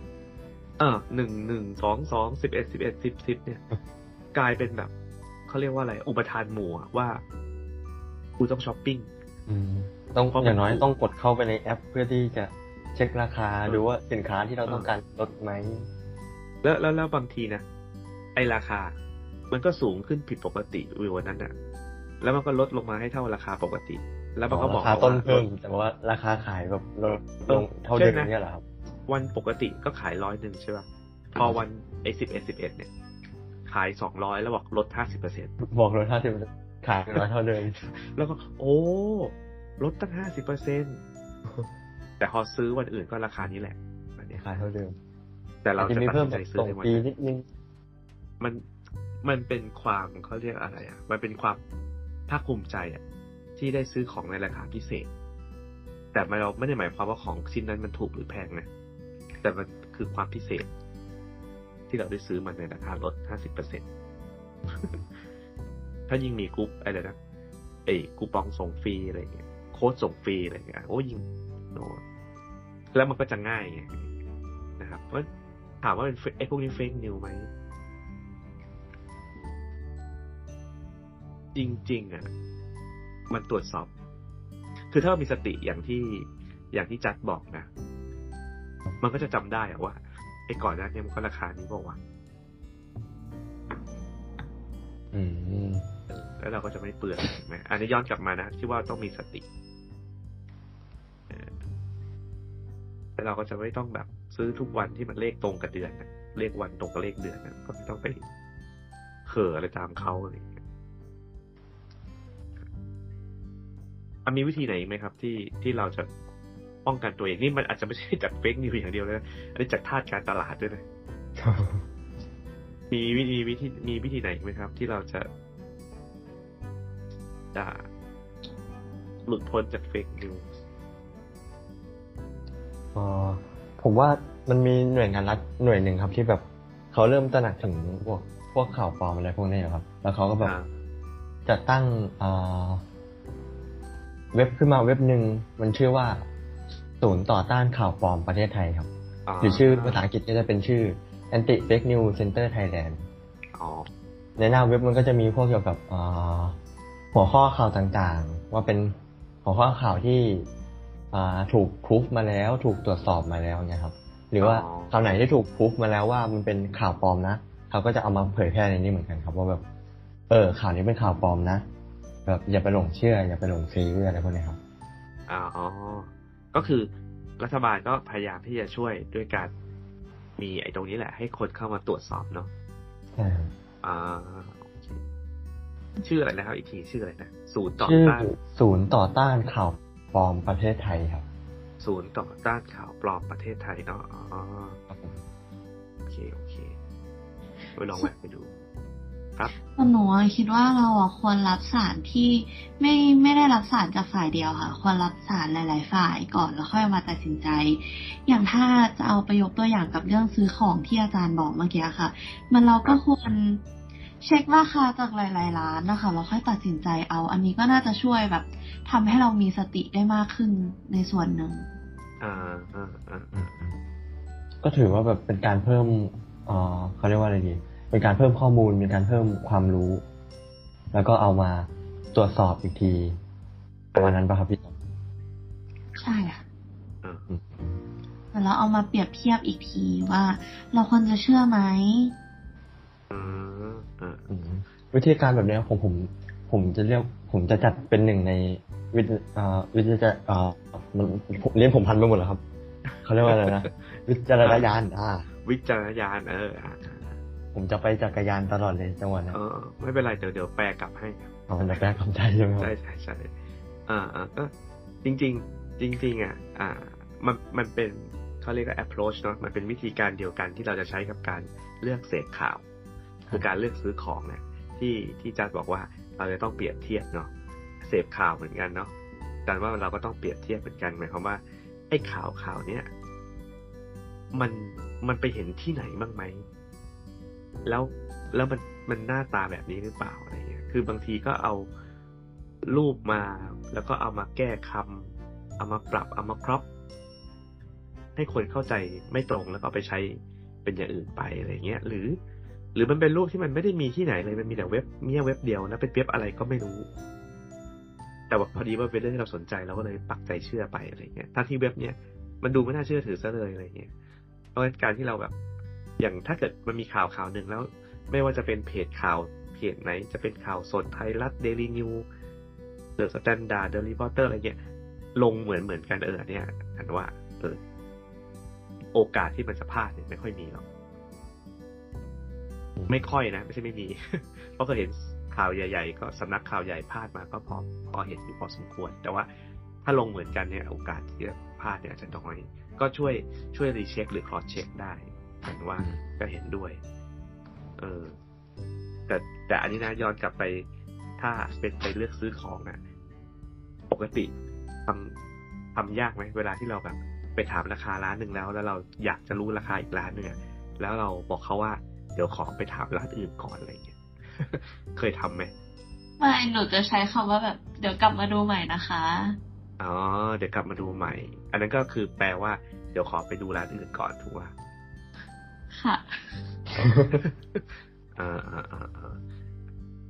เออหนึ่งหนึ่งสองสองสิบเอ็ดสิบเอ็ดสิบสิบเนี่ย กลายเป็นแบบเขาเรียกว่าอะไร อุปาทานหมู่อะว่ากูต้องช้อปปิ้งอืมต้องเพราะมันอย่างน้อยต้องกดเข้าไปในแอปเพื่อที่จะ เช็คราคาดูว่าสินค้าที่เราต้องการลดไหมแล้วแล้วแล้วบางทีนะไอราคา มันก็สูงขึ้นผิดปกติวิววันนั้นอะแล้วมันก็ลดลงมาให้เท่าราคาปกติ แล้วมันก็บอกราคาต้นว่าเพิ่มแต่ว่าราคาขายแบบลดลงเท่าเดิมเนี่ยเหรอครับ วันปกติก็ขายร้อยหนึ่งใช่ป่ะพอวันไอสิบเอ็ดสิบเอ็ดเนี่ย ขายสองร้อยแล้วบอกลดห้าสิบเปอร์เซ็นบอกเลยถ้าสิบขายน้อยเท่าเดิมแล้วก็ โอ้ลดตั้งห้าสิบเปอร์เซ็น แต่พอซื้อวันอื่นก็ราคานี้แหละอันเนี้ยขายเท่าเดิม แต่เราอาจจะจะมีตัดเพิ่สิมนใจแบบซื้อส่งในวันปีนั้นนิดนึงมันมันเป็นความเขาเรียกอะไรอะ มันเป็นความภาคภูมิใจอะ ที่ได้ซื้อของในราคาพิเศษ แต่เราไม่ได้หมายความว่าของชิ้นนั้นมันถูกหรือแพงนะแต่มันคือความพิเศษ ที่เราได้ซื้อมันในราคาลดห้าสิบเปอร์เซ็นถ้ายิ่งมีกรุ๊ปอะไรนะเอ้กูปองส่งฟรีอะไรเงี้ยโค้ดส่งฟรีอะไรเงี้ยโอ้ยิ่งโน แล้วมันก็จะง่ายไงนะครับเพราะถามว่าเป็นไอ้พวกนี้เฟกนิวไหมจริง ๆ อะ มันตรวจสอบ คือถ้าเรามีสติอย่างที่อย่างที่จัดบอกนะ มันก็จะจำได้อะว่าไอ้ก่อนหน้านี้มันก็ราคานี้บอกว่าอืมแล้วเราก็จะไม่เปลืองเห็นไหมอันนี้ย้อนกลับมานะที่ว่าต้องมีสติ แล้วเราก็จะไม่ต้องแบบซื้อทุกวันที่มันเลขตรงกับเดือนนะเลขวันตรงกับเลขเดือนนะก็ไม่ต้องไปเข่ออะไรตามเขาอะไรอย่างเงี้ยอะมีวิธีไหนอีกไหมครับ ที่ที่เราจะป้องกันตัวเองนี่มันอาจจะไม่ใช่จากเฟกนิวอย่างเดียวเลยนะอันนี้จากท่าตุการตลาดด้วยนะมีวิธีวิธีมีวิธีไหนอีกไหมครับ ที่เราจะจะหลุดพ้นจากเฟกนิวเอ่อผมว่ามันมีหน่วยงานรัฐหน่วยหนึ่งครับที่แบบเขาเริ่มตระหนักถึงพวกพวกข่าวปลอมอะไรพวกนี้ครับ แล้วเขาก็แบบอ่าจัดตั้งเอ่อเว็บขึ้นมาเว็บหนึ่งมันชื่อว่าศูนย์ต่อต้านข่าวปลอมประเทศไทยครับหรือชื่อภาษาอังกฤษก็จะเป็นชื่อ Anti Fake News Center Thailand อ๋อในหน้าเว็บมันก็จะมีพวกเกี่ยวกับเอ่อหัวข้อข่าวต่างๆ ว่าเป็นหัวข้อข่าวที่อ่า ถูกพิสูจมาแล้ว ถูกตรวจสอบมาแล้วเนี่ยครับ หรือว่าอ๋อข่าวไหนที่ถูกพิสูจมาแล้วว่ามันเป็นข่าวปลอมนะเขาก็จะเอามาเผยแพร่ในนี้เหมือนกันครับ ว่าแบบเออข่าวนี้เป็นข่าวปลอมนะแบบอย่าไปหลงเชื่อ อย่าไปหลงซื้ออะไรพวกนี้ครับอ๋อก็คือรัฐบาลก็พยายามที่จะช่วยด้วยการมีไอ้ตรงนี้แหละ ให้คนเข้ามาตรวจสอบเนาะใช่ครับอ่าโอเคชื่ออะไรนะครับอีกทีชื่ออะไรนะศูนย์ต่อชื่อต้าน ศูนย์ต่อต้านข่าว ปลอมประเทศไทยครับ ศูนย์ต่อต้านข่าวปลอมประเทศไทยเนาะอ๋อครับผมโอเคโอเคไปลองแวะไปดูครับส่วนหนูอะคิดว่าเราอะควรรับสารที่ไม่ไม่ได้รับสารจากฝ่ายเดียวค่ะ ควรรับสารหลาย ๆ ฝ่ายก่อนแล้วค่อยมาตัดสินใจ อย่างถ้าจะเอาไปยกตัวอย่างกับเรื่องซื้อของที่อาจารย์บอกเมื่อกี้ค่ะ มันเราก็ควร เช็คราคาจากหลาย ๆ ร้านนะคะแล้วค่อยตัดสินใจเอา อันนี้ก็น่าจะช่วยแบบทำให้เรามีสติได้มากขึ้นในส่วนหนึ่งอ่าอ่าอ่าอืมก็ถือว่าแบบเป็นการเพิ่มเอ่อเขาเรียกว่าอะไรดีเป็นการเพิ่มข้อมูลเป็นการเพิ่มความรู้ แล้วก็เอามาตรวจสอบอีกทีประมาณนั้นป่ะครับพี่จอมใช่ค่ะอ่าอืมแล้วเอามาเปรียบเทียบอีกทีว่า เราควรจะเชื่อไหมอ่าอ่าอืม วิธีการแบบเนี้ยผมผมผมจะเรียกผมจะจัดเป็นหนึ่งในวิทยเอ่อวิทยาเอ่อมันผมเรียนผมพันไปหมดแล้วครับเขาเรียกว่าอะไรนะวิจารณญาณอ่า วิจารณญาณเอออ่าอ่าผมจะไปจักรยานตลอดเลยจังหวะนั้นเออไม่เป็นไรเดี๋ยวเดี๋ยวแปลกลับให้เอามันจะแก้คำใจใช่ไหมครับใช่ใช่ใช่อ่าอ่าก็จริงๆจริง ๆ อะ อ่า มันมันเป็นเขาเรียกว่า approach เนาะมันเป็นวิธีการเดียวกันที่เราจะใช้กับการเลือกเสพข่าว คือการเลือกซื้อของเนี่ยที่ที่จัดบอกว่าเราจะต้องเปรียบเทียบเนาะเสพข่าวเหมือนกันเนาะแต่ว่าเราก็ต้องเปรียบเทียบเหมือนกันหมายความว่าไอ้ข่าวข่าวเนี้ยมันมันไปเห็นที่ไหนบ้างไหมแล้วแล้วมันมันหน้าตาแบบนี้หรือเปล่าอะไรเงี้ย คือบางทีก็เอารูปมา แล้วก็เอามาแก้คำเอามาปรับ เอามาครอปให้คนเข้าใจไม่ตรงแล้วก็ไปใช้เป็นอย่างอื่นไปอะไรเงี้ย หรือ หรือมันเป็นรูปที่มันไม่ได้มีที่ไหนเลยมันมีแต่เว็บเมีแค่เว็บเดียวแล้วเป็นเว็บอะไรก็ไม่รู้ แต่ว่าพอดีว่าเป็นเรื่องที่เราสนใจเราก็เลยปักใจเชื่อไปอะไรเงี้ยทั้งที่เว็บเนี้ยมันดูไม่น่าเชื่อถือซะเลยอะไรเงี้ยเพราะงั้นการที่เราแบบ อย่างถ้าเกิดมันมีข่าวข่าวหนึ่งแล้ว ไม่ว่าจะเป็นเพจข่าวเพจไหน จะเป็นข่าวสดไทยรัฐเดลินิวส์ The Standard The Reporters อะไรเงี้ยลงเหมือนเหมือนกันเออเนี่ยอันว่าเออโอกาสที่มันจะพลาดเนี่ยไม่ค่อยมีหรอก ไม่ค่อยนะไม่ใช่ไม่มี เพราะเคยเห็นข่าวใหญ่ ๆ ก็สำนักข่าวใหญ่พลาดมาก็พอพอเห็นอยู่พอสมควร แต่ว่าถ้าลงเหมือนกันเนี่ยโอกาสที่จะพลาดเนี่ยอาจจะน้อยก็ช่วยช่วยรีเช็คหรือครอสเช็คได้เห็นว่าอืมก็เห็นด้วย เออแแต่แต่อันนี้นะย้อนกลับไป ถ้าเป็นไปเลือกซื้อของอะปกติทำทำยากไหมเวลาที่เราแบบไปถามราคาร้านหนึ่งแล้ว แล้วเราอยากจะรู้ราคาอีกร้านหนึ่งอะแล้วเราบอกเขาว่า เดี๋ยวขอไปถามร้านอื่นก่อนอะไรเงี้ย เคยทำไหม ไม่ หนูจะใช้คำว่าแบบ เดี๋ยวกลับมาดูใหม่นะคะ อ๋อ เดี๋ยวกลับมาดูใหม่ อันนั้นก็คือแปลว่า เดี๋ยวขอไปดูร้านอื่นก่อนถูกป่ะ ค่ะอ่าอ่าอ่าอ่า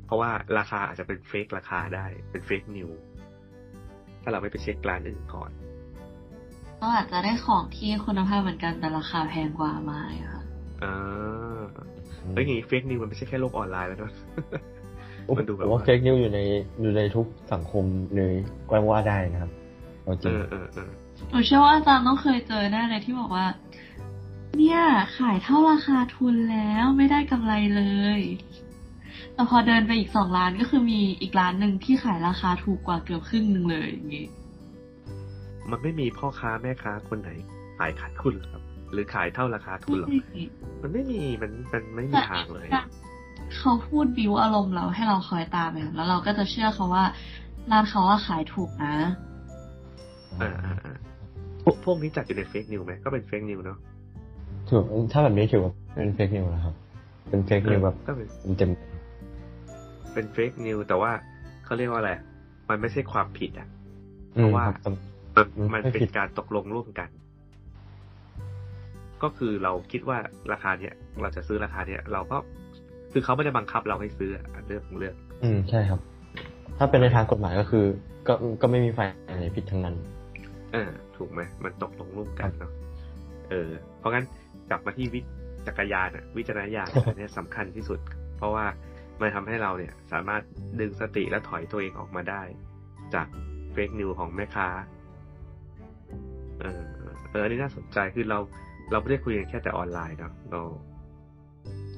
เพราะว่าราคาอาจจะเป็นเฟกราคาได้ เป็นเฟกนิว ถ้าเราไม่ไปเช็คร้านอื่นก่อนก็อาจจะได้ของที่คุณภาพเหมือนกันแต่ราคาแพงกว่ามาค่ะ อ่าแล้วอย่างนี้เฟกนิวมันไม่ใช่แค่โลกออนไลน์แล้วเนอะมันดูแบบผมว่าว่าเฟกนิวอยู่ในอยู่ในทุกสังคมเลยก็ว่าได้นะครับเอาจเอริงอเออเออหนูเชื่อว่าอาจารย์ต้องเคยเจอแน่เลยที่บอกว่า เนี่ย ขายเท่าราคาทุนแล้วไม่ได้กำไรเลย แต่พอเดินไปอีกสองร้านก็คือมีอีกร้านหนึ่งที่ขายราคาถูกกว่าเกือบครึ่งหนึ่งเลยอย่างงี้มันไม่มีพ่อค้าแม่ค้าคนไหนขายขาดทุนหรอกครับ หรือขายเท่าราคาทุนหรอกมันไม่มีมันมันไม่มีทางเลย เขาพูดบิวอารมณ์เราให้เราคล้อยตามไปแล้วเราก็จะเชื่อเขาว่าร้านเขาว่าขายถูกนะอ่าอ่าอ่าพวกพวกนี้จัดอยู่ใน fake news ไหมก็เป็น fake news เนาะถือถ้าแบบนี้ถือว่าเป็น fake news นะครับ เป็น fake news แบบก็เป็นเต็มเป็น fake news แต่ว่าเขาเรียกว่าอะไรมันไม่ใช่ความผิดอะๆเพราะว่าอืมครับมันอืมมันไม่เป็ผินดการตกลงร่วมกัน ก็คือเราคิดว่าราคาเนี้ยเราจะซื้อราคาเนี้ยเราก็คือเขาไม่ได้บังคับเราให้ซื้ออะเรื่องของเรื่อง อืมใช่ครับ ถ้าเป็นในทางกฎหมายก็คือ ก็ก็ไม่มีฝ่ายไหนผิดทั้งนั้น เออ ถูกไหมมันตกลงร่วมกันเนาะเออ เพราะงั้นกลับมาที่วิจักรยานอะวิจารณญาณอันเนี่ยสำคัญที่สุด เพราะว่ามันทำให้เราเนี่ยสามารถดึงสติและถอยตัวเองออกมาได้ จาก fake news ของแม่ค้า เออเอออันนี้น่าสนใจคือเรา เราไม่ได้คุยกันแค่แต่ออนไลน์เนาะเรา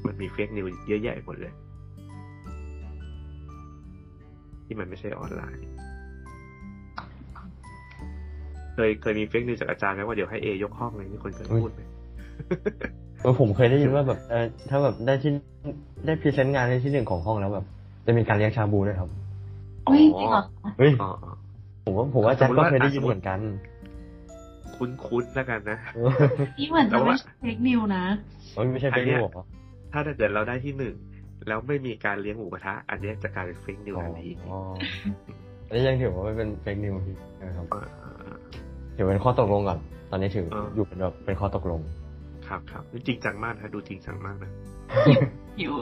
มันมี fake news เยอะแยะไปหมดเลย ที่มันไม่ใช่ออนไลน์ เคยเคยมี fake news จากอาจารย์ไหมว่าเดี๋ยวให้ A ยกห้องเลยมีคนเคยพูดไหมเออผมเคยได้ยินว่าแบบเออถ้าแบบได้ที่ได้ present งานในที่หนึ่งของห้องแล้วแบบ จะมีการเลี้ยงชาบูด้วยครับไม่จริงเหรอคะเฮ้ยอ๋ออ๋อผมว่าผมว่าแจ็คก็เคยได้ยินเหมือนกัน คุ้นๆแล้วกันนะนี่เหมือนแต่จะว่าไม่ใช่ fake news นะมันไม่ใช่ fake news เหรออันเนี้ยถ้าถ้าเกิดเราได้ที่หนึ่งแล้วไม่มีการเลี้ยงหมูกระทะ อันเนี้ยจะกลายเป็น fake news ทันทีอ๋ออันนี้ยังถือว่าไม่เป็น fake news นะครับอ่าอ่าอ่าถือเป็นข้อตกลงก่อนตอนนี้ถือเออออยู่เป็นแบบเป็นข้อตกลง ครับครับนี่จริงจังมากนะดูจริงจังมากนะหิว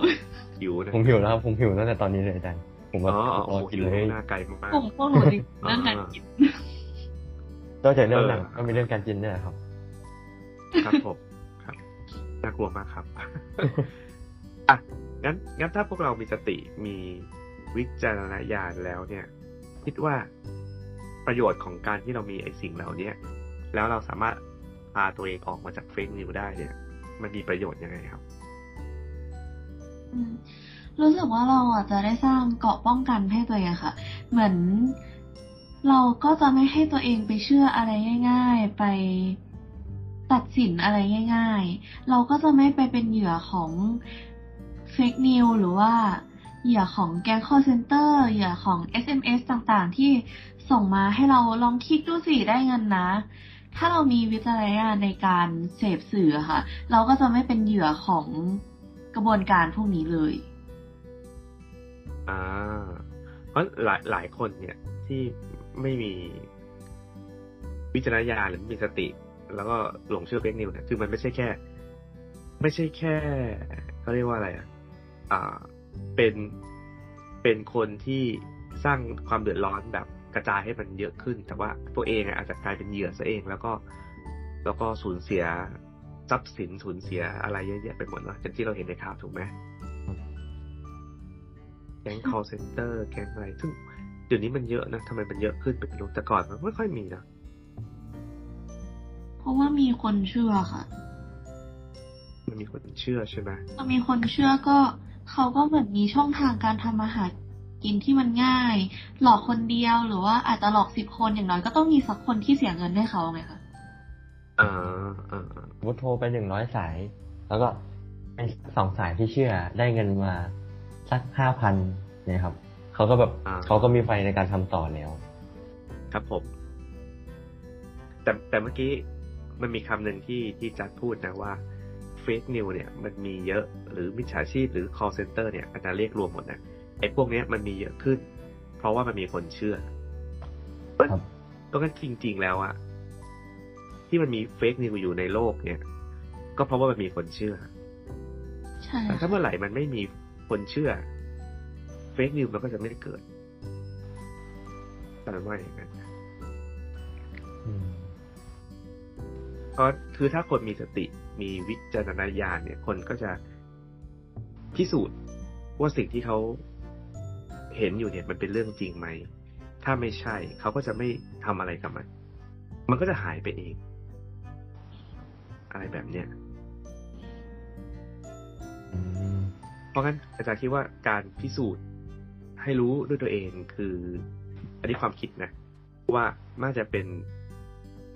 หิวนะผมหิวแล้วครับผมหิวตั้งแต่ตอนนี้เลยอาจารย์ผมแบบอ๋ออ๋อรโอ้อโหกิหินวเลยหน้าไกลมากผมพวกหนูจริงเรื่องการกิน นอกจากเรื่องหนังเออก็มีเรื่องการกินเนี่ยครับๆครับผมครับน่ากลัวมากครับอะงั้นงั้นถ้าพวกเรามีสติมีวิจารณญาณแล้วเนี่ย คิดว่าประโยชน์ของการที่เรามีไอ้สิ่งเหล่านี้แล้วเราสามารถพาตัวเองออกมาจากเฟกนิวได้เนี่ย มันมีประโยชน์ยังไงครับอืมรู้สึกว่าเราอะจะได้สร้างเกราะป้องกันให้ตัวเองอะค่ะ เหมือน เราก็จะไม่ให้ตัวเองไปเชื่ออะไรง่าย ๆ ไปตัดสินอะไรง่าย ๆ เราก็จะไม่ไปเป็นเหยื่อของfake news หรือว่าเหยื่อของแก๊งคอลเซ็นเตอร์เหยื่อของ SMS ต่างๆ ที่ส่งมาให้เราลองคลิกดูสิได้เงินนะ ถ้าเรามีวิจารณญาณในการเสพสื่อค่ะ เราก็จะไม่เป็นเหยื่อของกระบวนการพวกนี้เลย อ่า เพราะหลายหลายคนเนี่ยที่ ไม่มีวิจารณญาณหรือมีสติ แล้วก็หลงเชื่อเฟกนิวเนี่ยคือมันไม่ใช่แค่ ไม่ใช่แค่เขาเรียกว่าอะไรอะอ่าเป็นเป็นคนที่สร้างความเดือดร้อนแบบกระจายให้มันเยอะขึ้น แต่ว่าตัวเองอาจจะกลายเป็นเหยื่อซะเอง แล้วก็ แล้วก็สูญเสียทรัพย์สินสูญเสียอะไรเยอะแยะไปหมดเนาะอย่างที่เราเห็นในข่าวถูกไหมแก๊ง call center แก๊งอะไรซึ่ง ดี๋ยวนี้มันเยอะนะทำไมมันเยอะขึ้นเป็นไม่รู้แต่ก่อนมันไม่ค่อยมีนะเพราะว่ามีคนเชื่อค่ะ มันมีคนเชื่อใช่ไหมพอมีคนเชื่อก็เขาก็เหมือนมีช่องทางการทำอาหารกินที่มันง่าย หลอกคนเดียวหรือว่าอาจจะหลอกสิบคนอย่างน้อยก็ต้องมีสักคนที่เสียเงินให้เขาไงคะอ่าอ่าอ่าสมมติโทรไปหนึ่งร้อยสาย แล้วก็ไอ้สองสายที่เชื่อได้เงินมาสักห้าพันเนี่ยครับ เขาก็แบบอ่าเขาก็มีไฟในการทำต่อแล้ว ครับผม แต่แต่เมื่อกี้มันมีคำหนึ่งที่ที่จัดพูดนะว่าเฟกนิวเนี่ย มันมีเยอะหรือมิจฉาชีพหรือ call center เนี่ยอาจจะเรียกรวมหมดนะไอ้พวกเนี้ยมันมีเยอะขึ้น เพราะว่ามันมีคนเชื่อครับก็งั้นจริง ๆ แล้วอะที่มันมีเฟกนิวอยู่ในโลกเนี่ย ก็เพราะว่ามันมีคนเชื่อใช่แต่ถ้าค่ะเมื่อไหร่มันไม่มีคนเชื่อ เฟกนิวมันก็จะไม่เกิดแต่ว่าอย่างนั้นอืมเพราะคือถ้าคนมีสติมีวิจารณญาณเนี่ย คนก็จะพิสูจน์ว่าสิ่งที่เขาเห็นอยู่เนี่ยมันเป็นเรื่องจริงไหม ถ้าไม่ใช่ เขาก็จะไม่ทำอะไรกับมัน มันก็จะหายไปเอง อะไรแบบเนี้ยอืมเพราะงั้นอาจารย์คิดว่าการพิสูจน์ ให้รู้ด้วยตัวเองคือ อันนี้ความคิดนะ ว่าน่าจะเป็น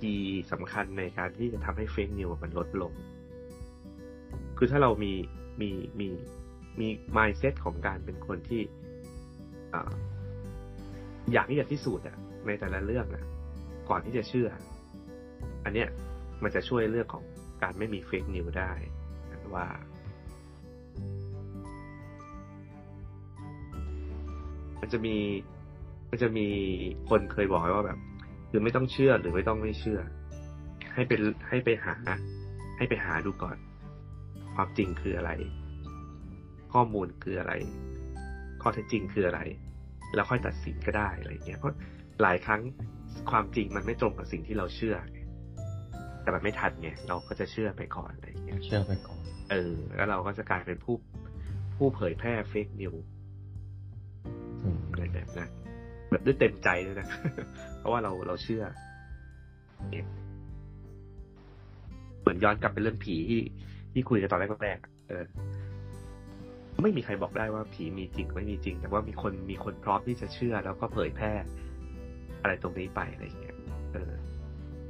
กีสำคัญในการที่จะทำให้เฟกนิวมันลดลง คือถ้าเรามีมีมีมี mindset ของการเป็นคนที่ออยากที่จะพิสูจน์อะในแต่ละเรื่องอะก่อนที่จะเชื่อ อันเนี้ยมันจะช่วยเรื่องของการไม่มีเฟกนิวได้นะว่า มันจะมี มันจะมีคนเคยบอกไว้ว่าแบบ คือไม่ต้องเชื่อหรือไม่ต้องไม่เชื่อ ให้เป็นให้ไปหา ให้ไปหาดูก่อน ความจริงคืออะไร ข้อมูลคืออะไร ข้อเท็จจริงคืออะไร แล้วค่อยตัดสินก็ได้อะไรเงี้ยเพราะหลายครั้งความจริงมันไม่ตรงกับสิ่งที่เราเชื่อไงแต่มันไม่ทันไงเราก็จะเชื่อไปก่อนอะไรเงี้ยเชื่อไปก่อน เออ แล้วเราก็จะกลายเป็นผู้ผู้เผยแพร่เฟกนิวอื มอะไรแบบนั้นแบบด้วยเต็มใจด้วยนะ เพราะว่าเราเราเชื่อเนี่ยเหมือนย้อนกลับไปเรื่องผีที่ที่คุยกันตอนแรกๆอะเออ ไม่มีใครบอกได้ว่าผีมีจริงไม่มีจริง แต่ว่ามีคนมีคนพร้อมที่จะเชื่อแล้วก็เผยแพร่ อะไรตรงนี้ไปอะไรอย่างเงี้ยเออ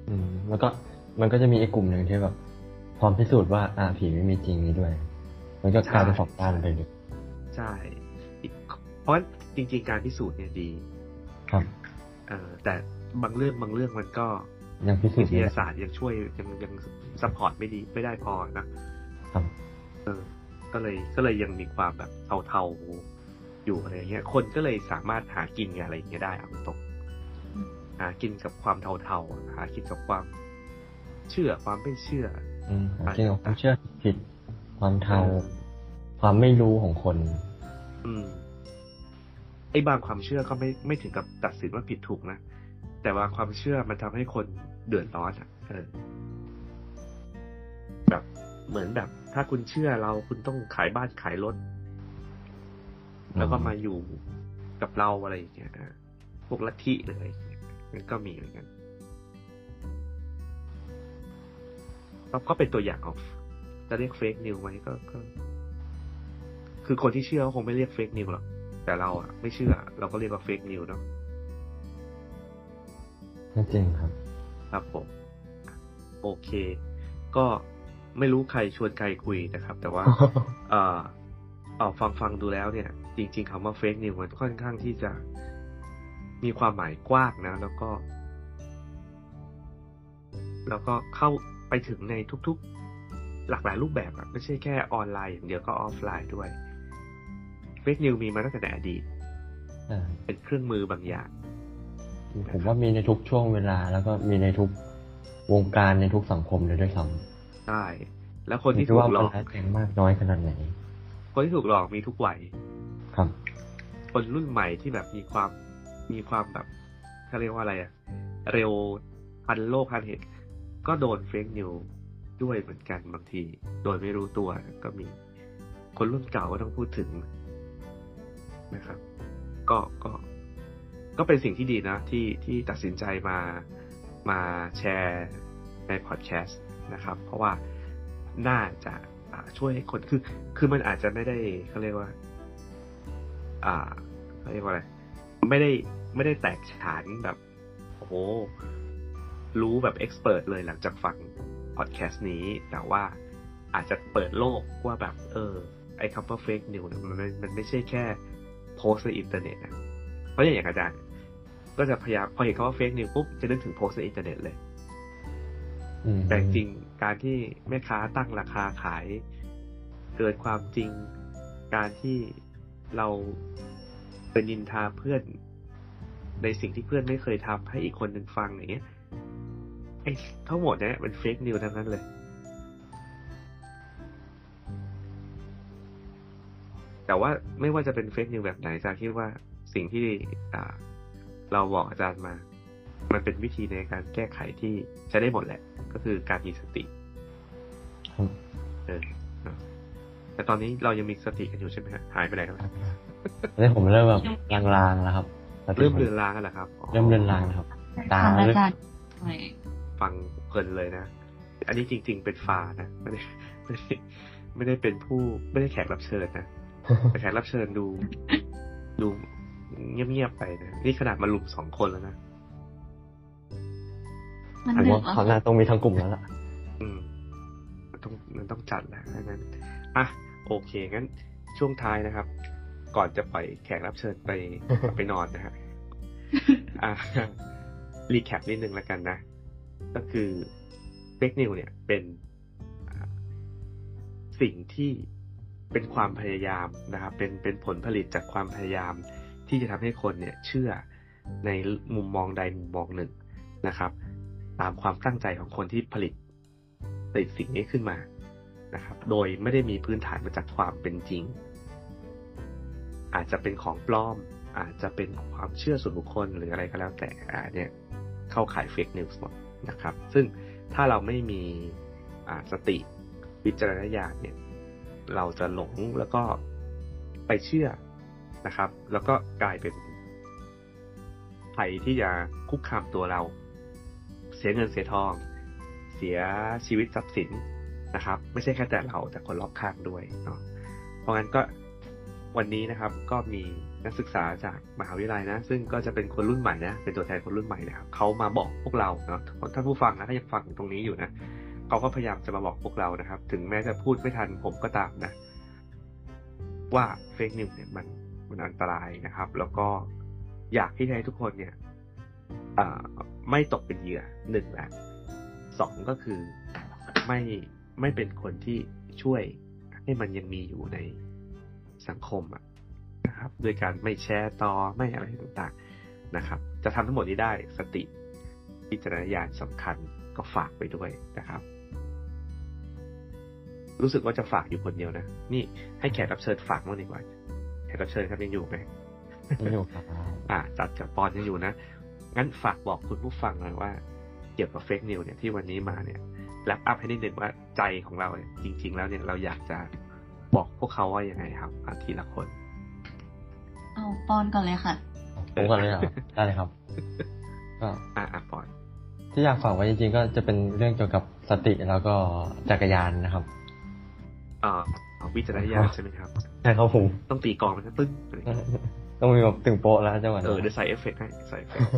อืม แล้วก็มันก็จะมีอีกกลุ่มหนึ่งที่แบบพร้อมพิสูจน์ว่าอ่าผีไม่มีจริงนี้ด้วย มันก็กลายเป็นสองด้านไปเลยใช่อีกเพราะฉะนั้น จริง ๆ การพิสูจน์เนี่ยดีครับเออแต่บางเรื่องบางเรื่องมันก็ยังพิสูจน์ไม่ได้วิทยาศาสตร์ยังช่วยยังยัง support ไม่ดีไม่ได้พอนะครับเออก็เลยก็เลยยังมีความแบบเทาๆอยู่อะไรเงี้ย คนก็เลยสามารถหากินกับอะไรอย่างเงี้ยได้เอาตรงหากินกับความเทาๆหากินกับความเชื่อความไม่เชื่ออืมเกี่ยวกับความเชื่อผิดความเทาเออความไม่รู้ของคน อืมไอ้บางความเชื่อก็ไม่ไม่ถึงกับตัดสินว่าผิดถูกนะ แต่ว่าความเชื่อมันทำให้คนเดือดร้อนอะเออแบบเหมือนแบบ ถ้าคุณเชื่อเราคุณต้องขายบ้านขายรถ แล้วก็มาอยู่กับเราอะไรอย่างเงี้ยนะพวกลัทธิหรืออะไรอย่างเงี้ยมันก็มีเหมือนกันก็ก็เป็นตัวอย่างของจะเรียกเฟกนิวไหมก็ก็ คือคนที่เชื่อก็คงไม่เรียกเฟกนิวหรอก แต่เราอะไม่เชื่อ เราก็เรียกว่าเฟกนิวเนาะนั่นจริงครับ ครับผมโอเค ก็ไม่รู้ใครชวนใครคุยนะครับ แต่ว่า เอ่อเอ่อฟังฟังดูแล้วเนี่ย จริง ๆคำว่าเฟกนิวมันค่อนข้างที่จะมีความหมายกว้างนะ แล้วก็ แล้วก็เข้าไปถึงในทุกๆ หลากหลายรูปแบบอะไม่ใช่แค่ออนไลน์อย่างเดียวก็ออฟไลน์ด้วย เฟกนิวมีมาตั้งแต่ในอดีตอ่าเป็นเครื่องมือบางอย่างผมว่ามีในทุกช่วงเวลา แล้วก็มีในทุกวงการในทุกสังคมเลยด้วยซ้ใช่แล้วคำนที่คิดถูว่ากหลมันอกร้ายแรงมากน้อยขนาดไหน คนที่ถูกหลอกมีทุกวัยครับ คนรุ่นใหม่ที่แบบมีความมีความแบบเขาเรียกว่าอะไรอะเร็วทันโลกทันเหตุ ก็โดนเฟกนิวด้วยเหมือนกันบางที โดยไม่รู้ตัวก็มี คนรุ่นเก่าก็ต้องพูดถึง นะครับ ก็ก็ก็เป็นสิ่งที่ดีนะที่ที่ตัดสินใจมามาแชร์ในพอดแคสต์นะครับ เพราะว่าน่าจะช่วยให้คนคือ คือมันอาจจะไม่ได้เขาเรียกว่า อ่าเขาเรียกว่าอะไร ไม่ได้ไม่ได้แตกฉานแบบโอ้โหรู้แบบเอ็กซ์เพรสเลยหลังจากฟังพอดแคสต์นี้ แต่ว่าอาจจะเปิดโลกว่าแบบ เออ ไอ้คำว่า fake news เนี่ยมันมันมันไม่ใช่แค่ โพสต์ในอินเทอร์เน็ตนะเพราะอย่างอาจารย์ ก็จะพยายามพอเห็นคำว่า fake news ปุ๊บจะนึกถึงโพสต์ในอินเทอร์เน็ตเลยอืมแต่จริงๆการที่แม่ค้าตั้งราคาขาย เกินความจริง การที่เราเป็นนินทาเพื่อน ในสิ่งที่เพื่อนไม่เคยทำให้อีกคนหนึ่งฟังอย่างเงี้ยไอ้ทั้งหมดเนี่ยเป็น fake news ทั้งนั้นเลย แต่ว่าไม่ว่าจะเป็น fake news แบบไหนอาจารย์คิดว่าสิ่งที่อ่าเราบอกอาจารย์มา มันเป็นวิธีในการแก้ไขที่ใช้ได้หมดแหละ ก็คือการมีสติครับเออเนอะแต่ตอนนี้เรายังมีสติกันอยู่ใช่ไหมฮะหายไปไหนกันแล้วแล้วผมเริ่มแบบลางๆแล้วครับสติเริ่มผเรือนรางกันเหรอครับ เริ่มเรือนรางแล้วครับ ตาทางอาเริ่มจารย์หน่อยฟังเพลินเลยนะ อันนี้จริง ๆ เป็นฟานะไม่ได้ไม่ได้ไม่ได้เป็นผู้ไม่ได้แขกรับเชิญนะ แต่แขกรับเชิญดู ดูเงียบๆไปนะนี่ขนาดมาลุมสองคนแล้วนะมันผมดึว่ากแล้วเขาวหน้าต้องมีทั้งกลุ่มแล้วล่ะ อืม มันต้องมันต้องจัดแหละถ้างั้นอะโอเคงั้นช่วงท้ายนะครับ ก่อนจะปล่อยแขกรับเชิญไปไปนอนนะฮะอะรีแคปนิดนึงแล้วกันนะ ก็คือเฟกนิวเนี่ยเป็นอ่าสิ่งที่ เป็นความพยายามนะครับ เป็นเป็นผลผลิตจากความพยายาม ที่จะทำให้คนเนี่ยเชื่อในมุมมองใดมุมมองหนึ่งนะครับ ตามความตั้งใจของคนที่ผลิตผลิตสิ่งนี้ขึ้นมานะครับ โดยไม่ได้มีพื้นฐานมาจากความเป็นจริง อาจจะเป็นของปลอม อาจจะเป็นความเชื่อส่วนบุคคลหรืออะไรก็แล้วแต่อ่าเนี่ยเข้าขายเฟกนิวส์หมดนะครับ ซึ่งถ้าเราไม่มีสติวิจารณญาณเนี่ย เราจะหลงแล้วก็ไปเชื่อนะครับ แล้วก็กลายเป็นภัยที่จะคุกคามตัวเรา เสียเงินเสียทอง เสียชีวิตทรัพย์สินนะครับ ไม่ใช่แค่แต่เราแต่คนรอบข้างด้วยเนาะเพราะงั้นก็วันนี้นะครับก็มีนักศึกษาจากมหาวิทยาลัยนะ ซึ่งก็จะเป็นคนรุ่นใหม่นะเป็นตัวแทนคนรุ่นใหม่นะครับเขามาบอกพวกเราเนาะท่านผู้ฟังนะถ้ายังฟังตรงนี้อยู่นะ เขาก็พยายามจะมาบอกพวกเรานะครับ ถึงแม้จะพูดไม่ทันผมก็ตามนะ ว่าเฟกนิวเนี่ยมันมันอันตรายนะครับ แล้วก็อยากที่ให้ทุกคนเนี่ยไม่ตกเป็นเหยื่อหนึ่งแหละสองก็คือไม่ไม่เป็นคนที่ช่วยให้มันยังมีอยู่ในสังคมอะนะครับโดยการไม่แชร์ต่อไม่อะไรต่างๆนะครับ จะทำทั้งหมดนี้ได้สติพิจารณญาณสำคัญก็ฝากไปด้วยนะครับ รู้สึกว่าจะฝากอยู่คนเดียวนะ นี่ให้แขกรับเชิญฝากบ้างดีกว่า แขกรับเชิญครับยังอยู่ไหมไม่อยู่ครับอ่าจัดกับปอนยังอยู่นะ งั้นฝากบอกคุณผู้ฟังหน่อยว่า เกี่ยวกับเฟกนิวเนี่ยที่วันนี้มาเนี่ยแลปอัพให้นิดนึงว่าใจของเราเนี่ยจริง ๆ แล้วเนี่ยเราอยากจะบอกพวกเขาว่ายังไงครับอาทีละคน เอาปอนก่อนเลยค่ะผมก่อนเลยเหรอได้เลยครับ ก็อ่าอะปอน ที่อยากฝากไว้จริงๆก็จะเป็นเรื่องเกี่ยวกับสติแล้วก็จักรยานนะครับอ่าเอา วิจารณญาณใช่ไหมครับ ใช่ครับผม ต้องตีกลองมันนะปึ้งอะไรอย่างเงี้ยต้องมีแบบตึงโป๊ะแล้วจังหวะเออนั้นเดี๋ยวใส่เอฟเฟกต์ให้ใส่เอฟเฟกต์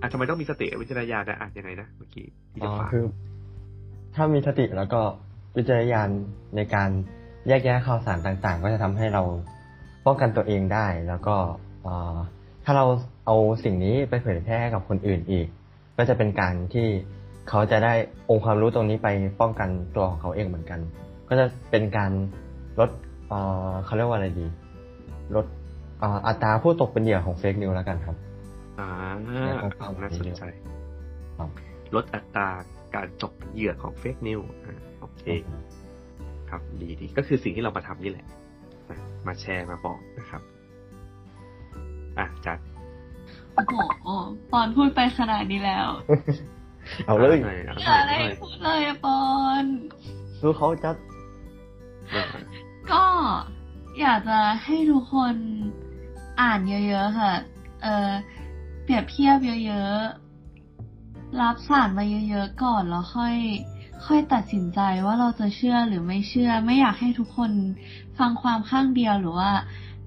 อะทำไมต้องมีสติกับวิจารณญาณนะอะยังไงนะเมื่อกี้ที่อ๋จะอฝากคือ ถ้ามีสติแล้วก็วิจารณญาณในการแยกแยะข่าวสารต่างๆ ก็จะทำให้เราป้องกันตัวเองได้ แล้วก็เอ่อถ้าเราเอาสิ่งนี้ไปเผยแพร่ให้กับคนอื่นอีก ก็จะเป็นการที่เขาจะได้องค์ความรู้ตรงนี้ไปป้องกันตัวของเขาเองเหมือนกัน ก็จะเป็นการลดเอ่อเขาเรียกว่าอะไรดี ลดเอ่ออัตราผู้ตกเป็นเหยื่อของเฟกนิวแล้วกันครับ อ่าเนี่ยผมฟังน่าสนใจครับลดอัตราการตกเป็นเหยื่อของเฟกนิวอ่าโอเค ครับดีดีก็คือสิ่งที่เรามาทำนี่แหละนะมาแชร์มาบอกนะครับอะจัดโอ้โหปอนพูดไปขนาดนี้แล้ว เอาเลยหน่อยเอาหอน่ย่าอยได้เอาหน่อยพูดเลยอะปอนคือเขาจะอะ ก็อยากจะให้ทุกคนอ่านเยอะ ๆ ค่ะ เออเปรียบเทียบเยอะๆ รับสารมาเยอะๆ ก่อนแล้วค่อย ค่อยตัดสินใจว่าเราจะเชื่อหรือไม่เชื่อ ไม่อยากให้ทุกคนฟังความข้างเดียวหรือว่า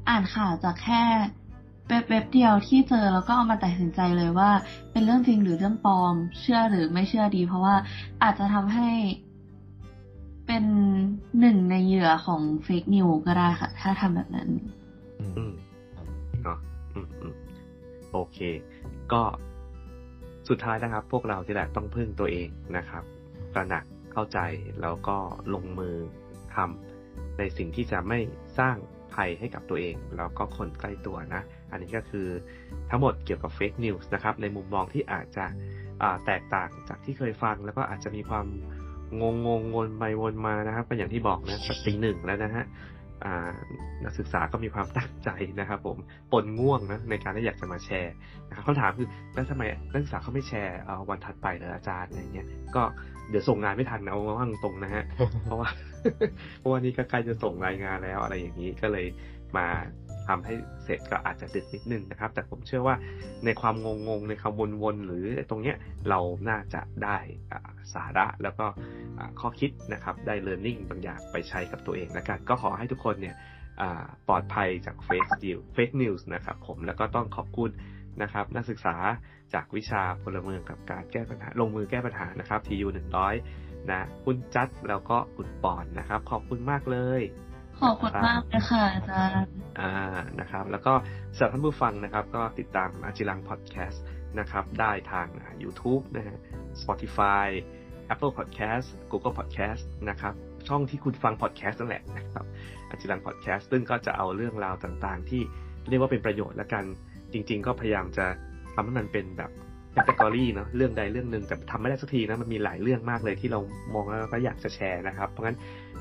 อ่านข่าวจากแค่เว็บเดียวที่เจอแล้วก็เอามาตัดสินใจเลยว่า เป็นเรื่องจริงหรือเรื่องปลอม เชื่อหรือไม่เชื่อดี เพราะว่าอาจจะทำให้ เป็นหนึ่งในเหยื่อของเฟกนิวก็ได้ค่ะ ถ้าทำแบบนั้น อืมเนาะอืมอืมโอเค ก็สุดท้ายนะครับ พวกเราที่แหละต้องพึ่งตัวเองนะครับตระหนักเข้าใจแล้วก็ลงมือทำในสิ่งที่จะไม่สร้างภัยให้กับตัวเอง แล้วก็คนใกล้ตัวนะ อันนี้ก็คือทั้งหมดเกี่ยวกับเฟกนิวส์นะครับ ในมุมมองที่อาจจะแตกต่างจากที่เคยฟัง แล้วก็อาจจะมีความ งงงงวนไปวนมานะครับก็อย่างที่บอกนะตีหนึ่งแล้วนะฮะนักศึกษาก็มีความตั้งใจนะครับ ผมปนง่วงนะในการที่อยากจะมาแชร์นะครับคำถามคือแล้วทำไมนักศึกษาเขาไม่แชร์วันถัดไปเหรออาจารย์อะไรเงี้ยก็เดี๋ยวส่งงานไม่ทันเอาว่างตรงนะฮะเพราะว่าเพราะว่านี่ก็ใกล้จะส่งรายงานแล้วอะไรอย่างนี้ก็เลยมา ทำให้เสร็จก็อาจจะดึกนิดนึงนะครับ แต่ผมเชื่อว่าในความงงงในคำวนๆหรือตรงเนี้ยเราน่าจะได้สาระแล้วก็ข้อคิดนะครับได้ learning บางอย่างไปใช้กับตัวเองแล้วกันก็ขอให้ทุกคนเนี่ยปลอดภัยจาก fake ดิว fake news นะครับผมแล้วก็ต้องขอบคุณนะครับนักศึกษาจากวิชาพลเมืองกับการแก้ปัญหา ลงมือแก้ปัญหานะครับ TU 100นะคุณจัสแล้วก็คุณปอนด์นะครับ ขอบคุณมากเลย ขอบคุณมากเลยค่ะอาจารย์อ่านะครับ แล้วก็สำหรับท่านผู้ฟังนะครับ ก็ติดตามอาจิรังพอดแคสต์นะครับ ได้ทาง YouTube นะฮะ Spotify Apple Podcast Google Podcast นะครับ ช่องที่คุณฟังพอดแคสต์นั่นแหละนะครับอาจิรังพอดแคสต์ซึ่งก็จะเอาเรื่องราวต่างๆ ที่เรียกว่าเป็นประโยชน์และกัน จริง ๆ ก็พยายามจะทำให้มันเป็นแบบแคตตากรีเนาะเรื่องใดเรื่องหนึ่งแต่ทำไม่ได้สักทีนะมันมีหลายเรื่องมากเลยที่เรามองแล้วก็อยากจะแชร์นะครับ เพราะงั้น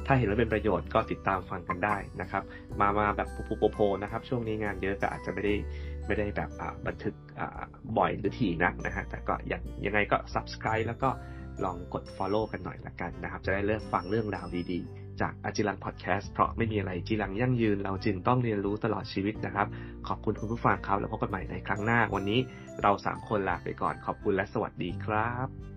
ถ้าเห็นว่าเป็นประโยชน์ก็ติดตามฟังกันได้นะครับ มามาแบบปูปูโพนะครับ ช่วงนี้งานเยอะก็อาจจะไม่ได้ไม่ได้แบบบันทึกบ่อยหรือถี่นักนะฮะแต่ก็ยังยังไงก็ subscribe แล้วก็ลองกด follow กันหน่อยละกันนะครับ จะได้เลือกฟังเรื่องราวดีๆ จากอาจิรังพอดแคสต์เพราะไม่มีอะไรจีรังยั่งยืน เราจึงต้องเรียนรู้ตลอดชีวิตนะครับ ขอบคุณคุณผู้ฟังครับแล้วพบกันใหม่ในครั้งหน้า วันนี้เราสามคนลาไปก่อนขอบคุณและสวัสดีครับ